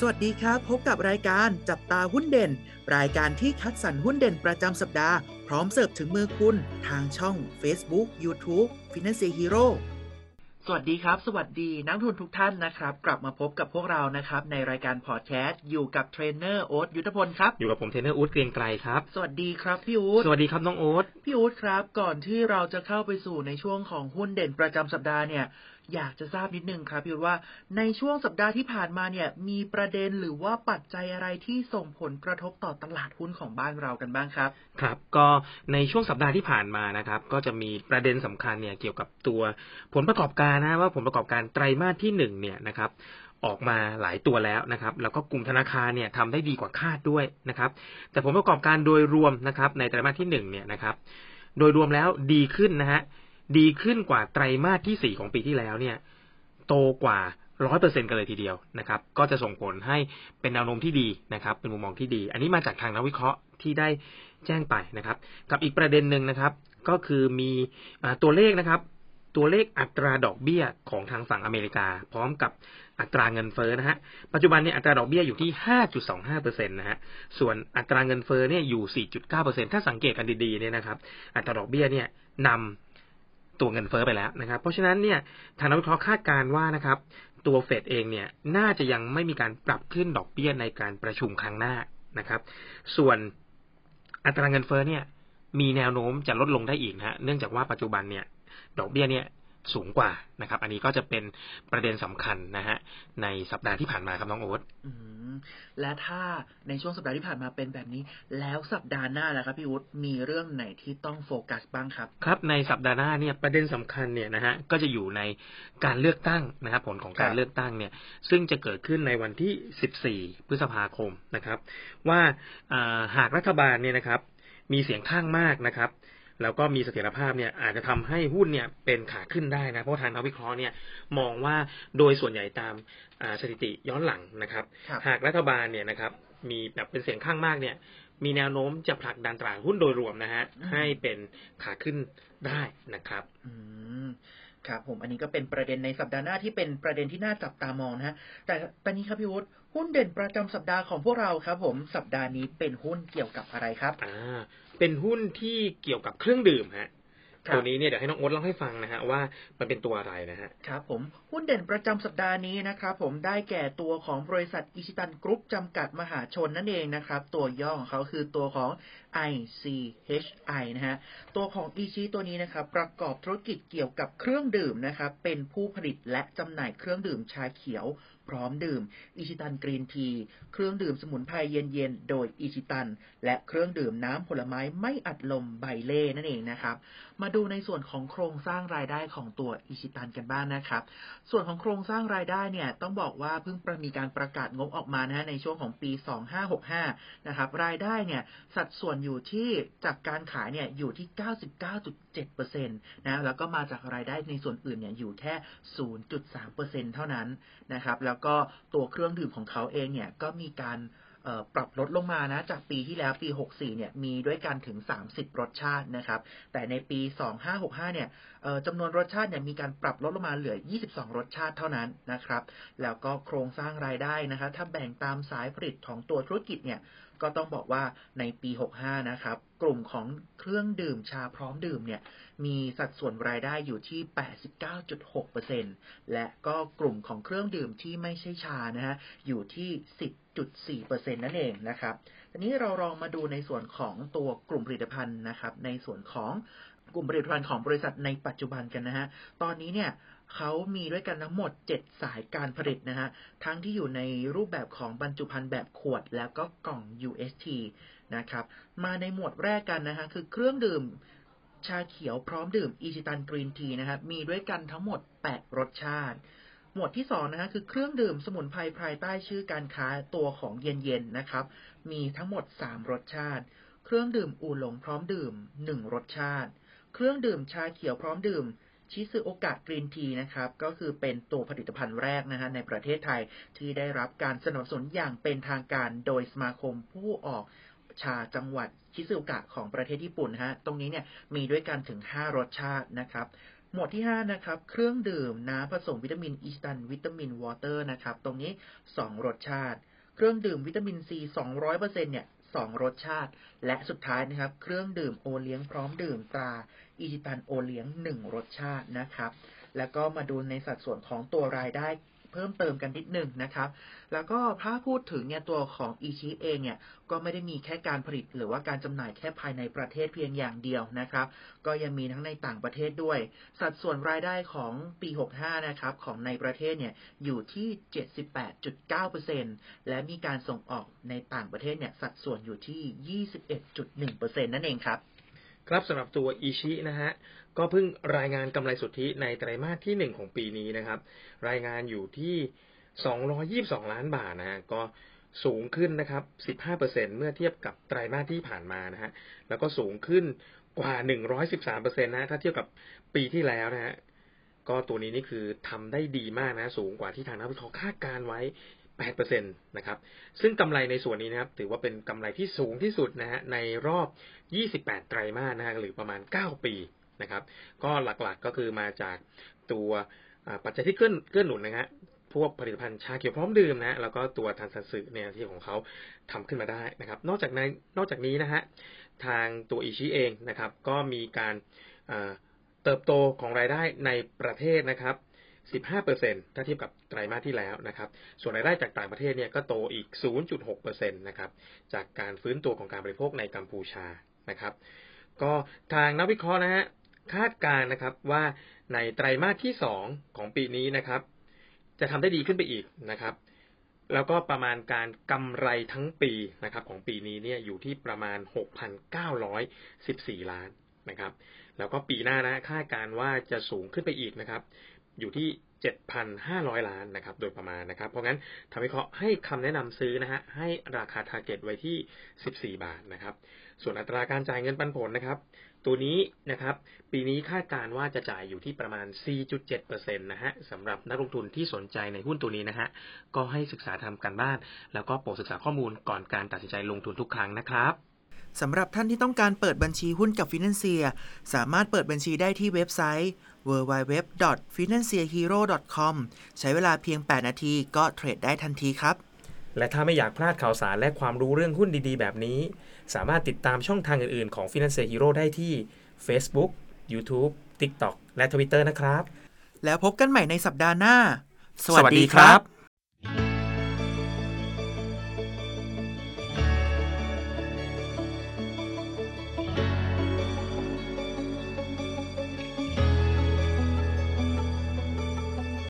สวัสดีครับ พบกับรายการจับตาหุ้นเด่น รายการที่คัดสรรหุ้นเด่นประจำสัปดาห์ พร้อมเสิร์ฟถึงมือคุณ ทางช่อง Facebook YouTube Finance Hero สวัสดีครับ สวัสดีนักลงทุนทุกท่านนะครับ กลับมาพบกับพวกเรานะครับ ในรายการพอดแคสต์อยู่กับเทรนเนอร์โอ๊ตยุทธพลครับ อยู่กับผมเทรนเนอร์อู๊ดเกรียงไกรครับ สวัสดีครับพี่อู๊ดสวัสดีครับน้องโอ๊ตพี่อู๊ดครับ ก่อนที่เราจะเข้าไปสู่ในช่วงของหุ้นเด่นประจำสัปดาห์เนี่ย อยากจะทราบนิดนึงครับพี่ว่าในช่วงสัปดาห์ที่ผ่านมาเนี่ย มีประเด็นหรือว่าปัจจัยอะไรที่ส่งผลกระทบต่อตลาดหุ้นของบ้านเรากันบ้างครับ ครับ ก็ในช่วงสัปดาห์ที่ผ่านมานะครับ ก็จะมีประเด็นสำคัญเนี่ยเกี่ยวกับตัวผลประกอบการนะว่าผลประกอบการไตรมาสที่หนึ่งเนี่ยนะครับออกมาหลายตัวแล้วนะครับ แล้วก็กลุ่มธนาคารเนี่ยทำได้ดีกว่าคาดด้วยนะครับ แต่ผลประกอบการโดยรวมนะครับ ในไตรมาสที่หนึ่งเนี่ยนะครับ โดยรวมแล้วดีขึ้นนะฮะ ดีขึ้นกว่าไตรมาสที่สี่ของปีที่แล้วเนี่ย โตกว่าร้อยเปอร์เซ็นกันเลยทีเดียวนะครับ ก็จะส่งผลให้เป็นแนวโน้มที่ดีนะครับ เป็นมุมมองที่ดี อันนี้มาจากทางนักวิเคราะห์ที่ได้แจ้งไปนะครับ กับอีกประเด็นหนึ่งนะครับ ก็คือมีอตัวเลขนะครับ ตัวเลขอัตราดอกเบี้ยของทางฝั่งอเมริกา พร้อมกับอัตราเงินเฟ้อนะฮะ ปัจจุบันเนี่ยอัตราดอกเบี้ยอยู่ที่ 5.25%นะฮะ ส่วนอัตราเงินเฟ้อเนี่ยอยู่ 4.9%ถ้าสังเกตกันดีๆเนี่ยนะครับ อัตราดอกเบี้ยเนี่ยนำ ตัวเงินเฟ้อไปแล้วนะครับ เพราะฉะนั้นเนี่ยทางนักวิเคราะห์คาดการว่านะครับ ตัวเฟดเองเนี่ยน่าจะยังไม่มีการปรับขึ้นดอกเบี้ยในการประชุมครั้งหน้านะครับ ส่วนอัตราเงินเฟ้อเนี่ยมีแนวโน้มจะลดลงได้อีกนะฮะเนื่องจากว่าปัจจุบันเนี่ย ดอกเบี้ยเนี่ย สูงกว่านะครับ อันนี้ก็จะเป็นประเด็นสำคัญนะฮะในสัปดาห์ที่ผ่านมาครับน้องโอ๊ตอืมและถ้าในช่วงสัปดาห์ที่ผ่านมาเป็นแบบนี้ แล้วสัปดาห์หน้าล่ะครับพี่อู๊ดมีเรื่องไหนที่ต้องโฟกัสบ้างครับ ครับ ในสัปดาห์หน้าเนี่ยประเด็นสำคัญเนี่ยนะฮะก็จะอยู่ในการเลือกตั้งนะครับ ผลของการครับเลือกตั้งเนี่ย ซึ่งจะเกิดขึ้นในวันที่ 14 พฤษภาคมนะครับ ว่าอ่าหากรัฐบาลเนี่ยนะครับ มีเสียงข้างมากนะครับ แล้วก็มีเสถียรภาพเนี่ยอาจจะทำให้หุ้นเนี่ยเป็นขาขึ้นได้นะ เพราะทางนักวิเคราะห์เนี่ยมองว่าโดยส่วนใหญ่ตามอ่าสถิติย้อนหลังนะครับครับ หากรัฐบาลเนี่ยนะครับมีแบบเป็นเสียงข้างมากเนี่ยมีแนวโน้มจะผลักดันตลาดหุ้นโดยรวมนะฮะอืมให้เป็นขาขึ้นได้นะครับอืมครับผมอันนี้ก็เป็นประเด็นในสัปดาห์หน้าที่เป็นประเด็นที่น่าจับตามองนะฮะแต่ตอนนี้ครับพี่วุฒิหุ้นเด่นประจำสัปดาห์ของพวกเราครับ ผมสัปดาห์นี้เป็นหุ้นเกี่ยวกับอะไรครับอ่า เป็นหุ้นที่เกี่ยวกับเครื่องดื่มฮะครับตัวนี้เนี่ยเดี๋ยวให้น้องโอ๊ตเล่าให้ฟังนะฮะว่ามันเป็นตัวอะไรนะฮะครับผมหุ้นเด่นประจำสัปดาห์นี้นะครับผมได้แก่ตัวของบริษัทอิชิตันกรุ๊ปจำกัดมหาชนนั่นเองนะครับ ตัวย่อของเขาคือตัวของ ICHI นะฮะตัวของอิชิตัวนี้นะครับ ประกอบธุรกิจเกี่ยวกับเครื่องดื่มนะครับ เป็นผู้ผลิตและจำหน่ายเครื่องดื่มชาเขียว พร้อมดื่มอิชิตันกรีนที เครื่องดื่มสมุนไพรเย็นๆ โดยอิชิตัน และเครื่องดื่มน้ำผลไม้ไม่อัดลมไบเล่นั่นเองนะครับ มาดูในส่วนของโครงสร้างรายได้ของตัวอิชิตันกันบ้างนะครับ ส่วนของโครงสร้างรายได้เนี่ยต้องบอกว่าเพิ่งมีการประกาศงบออกมานะฮะในช่วงของปี 2565 นะครับ รายได้เนี่ยสัดส่วนอยู่ที่จากการขายเนี่ยอยู่ที่ 99.7%นะแล้วก็มาจากรายได้ในส่วนอื่นเนี่ยอยู่แค่ 0.3%เท่านั้นนะครับแล้วแล้วก็ตัวเครื่องดื่มของเขาเองเนี่ยก็มีการปรับลดลงมานะ จากปีที่แล้วปี 64 เนี่ยมีด้วยกันถึง 30 รสชาตินะครับ แต่ในปี 2565 เนี่ยจำนวนรสชาติเนี่ยมีการปรับลดลงมาเหลือ 22 รสชาติเท่านั้นนะครับ แล้วก็โครงสร้างรายได้นะคะถ้าแบ่งตามสายผลิตของตัวธุรกิจเนี่ยก็ต้องบอกว่าในปี 65 นะครับ กลุ่มของเครื่องดื่มชาพร้อมดื่มเนี่ย มีสัดส่วนรายได้อยู่ที่ 89.6%และก็กลุ่มของเครื่องดื่มที่ไม่ใช่ชานะฮะ อยู่ที่ 10.4%นั่นเองนะครับทีนี้เราลองมาดูในส่วนของตัวกลุ่มผลิตภัณฑ์นะครับ ในส่วนของกลุ่มผลิตภัณฑ์ของบริษัทในปัจจุบันกันนะฮะ ตอนนี้เนี่ย เขามีด้วยกันทั้งหมด 7 สายการผลิตนะฮะ ทั้งที่อยู่ในรูปแบบของบรรจุภัณฑ์แบบขวดแล้วก็กล่อง UST นะครับ มาในหมวดแรกกันนะฮะ คือเครื่องดื่มชาเขียวพร้อมดื่มอิชิตันกรีนทีนะครับ มีด้วยกันทั้งหมด 8 รสชาติ หมวดที่2นะฮะคือเครื่องดื่มสมุนไพรภายใต้ชื่อการค้าตัวของเย็นๆนะครับ มีทั้งหมด 3 รสชาติ เครื่องดื่มอูหลงพร้อมดื่ม 1 รสชาติ เครื่องดื่มชาเขียวพร้อมดื่ม ชิซึโอกะกรีนทีนะครับ ก็คือเป็นตัวผลิตภัณฑ์แรกนะฮะในประเทศไทยที่ได้รับการสนับสนุนอย่างเป็นทางการโดยสมาคมผู้ออกชาจังหวัดชิซึโอกะของประเทศญี่ปุ่นฮะ ตรงนี้เนี่ยมีด้วยกันถึง 5 รสชาตินะครับหมวดที่ 5 นะครับ เครื่องดื่มน้ำผสมวิตามินอิชิตันวิตามินวอเตอร์นะครับ ตรงนี้ 2 รสชาติ เครื่องดื่มวิตามินซี200%เนี่ย สองรสชาติ และสุดท้ายนะครับ เครื่องดื่มโอเลี้ยงพร้อมดื่มตราอิชิตันโอเลี้ยง1รสชาตินะครับ แล้วก็มาดูในสัดส่วนของตัวรายได้ เพิ่มเติมกันนิดหนึ่งนะครับ แล้วก็ถ้าพูดถึงเนี่ยตัวของอีชิเองเนี่ยก็ไม่ได้มีแค่การผลิต หรือว่าการจำหน่ายแค่ภายในประเทศเพียงอย่างเดียวนะครับ ก็ยังมีทั้งในต่างประเทศด้วย สัดส่วนรายได้ของปี 65 นะครับของในประเทศเนี่ยอยู่ที่ 78.9%และมีการส่งออกในต่างประเทศเนี่ยสัดส่วนอยู่ที่ 21.1%นั่นเองครับ ครับสำหรับตัวอีชินะฮะก็เพิ่งรายงานกำไรสุทธิในไตรมาสที่หนึ่งของปีนี้นะครับ รายงานอยู่ที่ 222 ล้านบาทนะฮะก็สูงขึ้นนะครับ 15%เมื่อเทียบกับไตรมาสที่ผ่านมานะฮะแล้วก็สูงขึ้นกว่า 113%นะถ้าเทียบกับปีที่แล้วนะฮะก็ตัวนี้นี่คือทำได้ดีมากนะ สูงกว่าที่ทางนักวิเคราะห์คาดการไว้ 8%นะครับ ซึ่งกำไรในส่วนนี้นะครับ ถือว่าเป็นกำไรที่สูงที่สุดนะฮะในรอบ 28 ไตรมาสนะฮะหรือประมาณ 9 ปีนะครับ ก็หลักๆก็คือมาจากตัวปัจจัยที่เกื้อเกื้อหนุนนะฮะพวกผลิตภัณฑ์ชาเขียวพร้อมดื่มนะแล้วก็ตัวทันสัสึเนี่ยที่ของเขาทำขึ้นมาได้นะครับ นอกจากนั้นนอกจากนี้นะฮะทางตัวอิชิเองนะครับ ก็มีการเติบโตของรายได้ในประเทศนะครับ 15%ถ้าเทียบกับไตรมาสที่แล้วนะครับ ส่วนรายได้จากต่างประเทศเนี่ยก็โตอีก 0.6%นะครับ จากการฟื้นตัวของการบริโภคในกัมพูชานะครับ ก็ทางนักวิเคราะห์นะฮะคาดการนะครับว่าในไตรมาสที่ 2 ของปีนี้นะครับ จะทำได้ดีขึ้นไปอีกนะครับ แล้วก็ประมาณการกำไรทั้งปีนะครับ ของปีนี้เนี่ยอยู่ที่ประมาณ 6,914 ล้านนะครับ แล้วก็ปีหน้านะคาดการว่าจะสูงขึ้นไปอีกนะครับ อยู่ที่ 7,500 ล้านนะครับ โดยประมาณนะครับ เพราะงั้นทำให้เขาให้คำแนะนำซื้อนะฮะ ให้ราคา target ไว้ที่ 14 บาทนะครับ ส่วนอัตราการจ่ายเงินปันผลนะครับ ตัวนี้นะครับ ปีนี้คาดการณ์ว่าจะจ่ายอยู่ที่ประมาณ 4.7%นะฮะสำหรับนักลงทุนที่สนใจในหุ้นตัวนี้นะฮะ ก็ให้ศึกษาทำการบ้าน แล้วก็โปรดศึกษาข้อมูลก่อนการตัดสินใจลงทุนทุกครั้งนะครับ สำหรับท่านที่ต้องการเปิดบัญชีหุ้นกับฟินันเซียสามารถเปิดบัญชีได้ที่เว็บไซต์ www.financehero.com ใช้เวลาเพียง 8 นาทีก็เทรดได้ทันทีครับ และถ้าไม่อยากพลาดข่าวสารและความรู้เรื่องหุ้นดีๆ แบบนี้ สามารถติดตามช่องทางอื่นๆ ของ Finance Hero ได้ที่ Facebook, YouTube, TikTok และ Twitter นะครับ แล้วพบกันใหม่ในสัปดาห์หน้า สวัสดีครับ